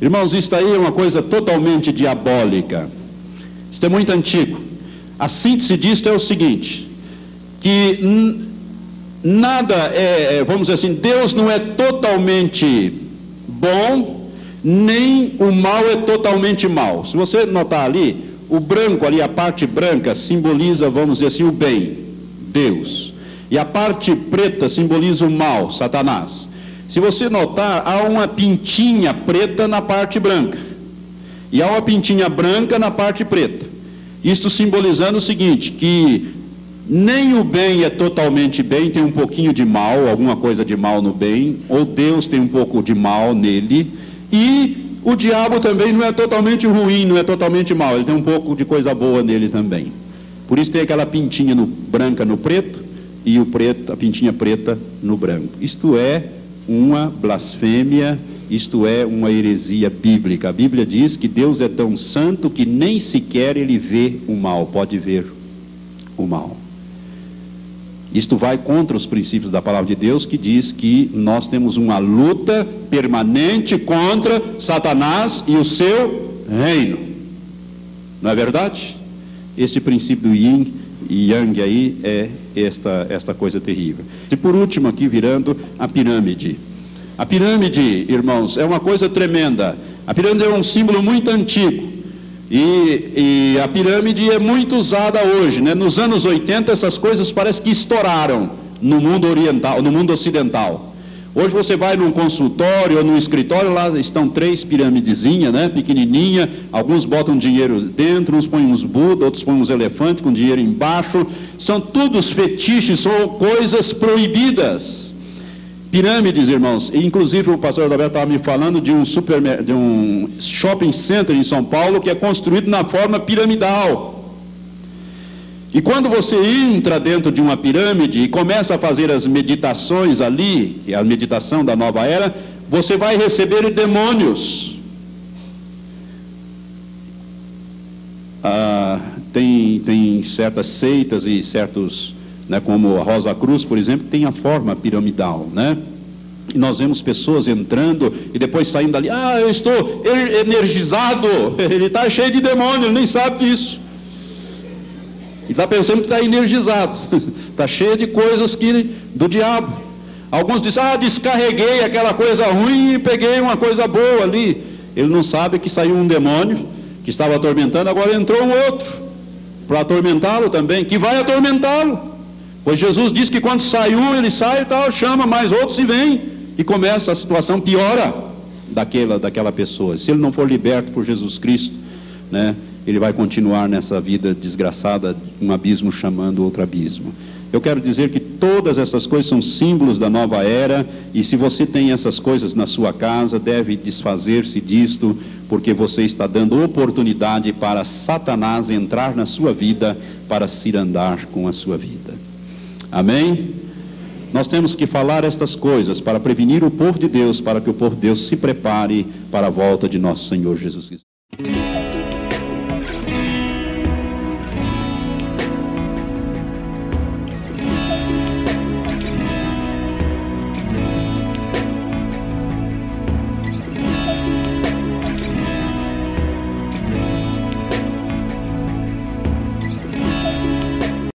Irmãos, isso aí é uma coisa totalmente diabólica. Isso é muito antigo. A síntese disto é o seguinte: que nada é, é, vamos dizer assim, Deus não é totalmente bom, nem o mal é totalmente mal. Se você notar ali, o branco ali, a parte branca, simboliza, vamos dizer assim, o bem, Deus. E a parte preta simboliza o mal, Satanás. Se você notar, há uma pintinha preta na parte branca. E há uma pintinha branca na parte preta. Isto simbolizando o seguinte: que nem o bem é totalmente bem, tem um pouquinho de mal, alguma coisa de mal no bem, ou Deus tem um pouco de mal nele, e o diabo também não é totalmente ruim, não é totalmente mal, ele tem um pouco de coisa boa nele também. Por isso tem aquela pintinha no, branca no preto e o preto, a pintinha preta no branco. Isto é uma blasfêmia, isto é uma heresia bíblica. A Bíblia diz que Deus é tão santo que nem sequer ele vê o mal, pode ver o mal. Isto vai contra os princípios da palavra de Deus, que diz que nós temos uma luta permanente contra Satanás e o seu reino. Não é verdade? Este princípio do yin e yang aí é esta, esta coisa terrível. E por último, aqui virando a pirâmide. A pirâmide, irmãos, é uma coisa tremenda. A pirâmide é um símbolo muito antigo. E, e, a pirâmide é muito usada hoje. Né? Nos anos 80, essas coisas parece que estouraram no mundo oriental, no mundo ocidental. Hoje você vai num consultório ou num escritório, lá estão três piramidezinhas, né, pequenininha, alguns botam dinheiro dentro, uns põem uns Buda, outros põem uns elefantes com dinheiro embaixo. São todos fetiches ou coisas proibidas. Pirâmides, irmãos. Inclusive o pastor Adalberto estava me falando de um, super, de um shopping center em São Paulo que é construído na forma piramidal. E quando você entra dentro de uma pirâmide e começa a fazer as meditações ali, que é a meditação da nova era, você vai receber demônios. Ah, tem, tem certas seitas e certos né, como a Rosa Cruz, por exemplo, tem a forma piramidal, né? E nós vemos pessoas entrando e depois saindo dali, ah, eu estou energizado, ele está cheio de demônio, ele nem sabe disso. Ele está pensando que está energizado, está cheio de coisas que, do diabo. Alguns dizem, ah, descarreguei aquela coisa ruim e peguei uma coisa boa ali. Ele não sabe que saiu um demônio que estava atormentando, agora entrou um outro para atormentá-lo também, que vai atormentá-lo. Pois Jesus disse que quando sai um, ele sai e tal, chama mais outros e vem. E começa a situação piora daquela, daquela pessoa. Se ele não for liberto por Jesus Cristo, né, ele vai continuar nessa vida desgraçada, um abismo chamando outro abismo. Eu quero dizer que todas essas coisas são símbolos da nova era, e se você tem essas coisas na sua casa, deve desfazer-se disto, porque você está dando oportunidade para Satanás entrar na sua vida para se andar com a sua vida. Amém? Nós temos que falar estas coisas para prevenir o povo de Deus, para que o povo de Deus se prepare para a volta de nosso Senhor Jesus Cristo.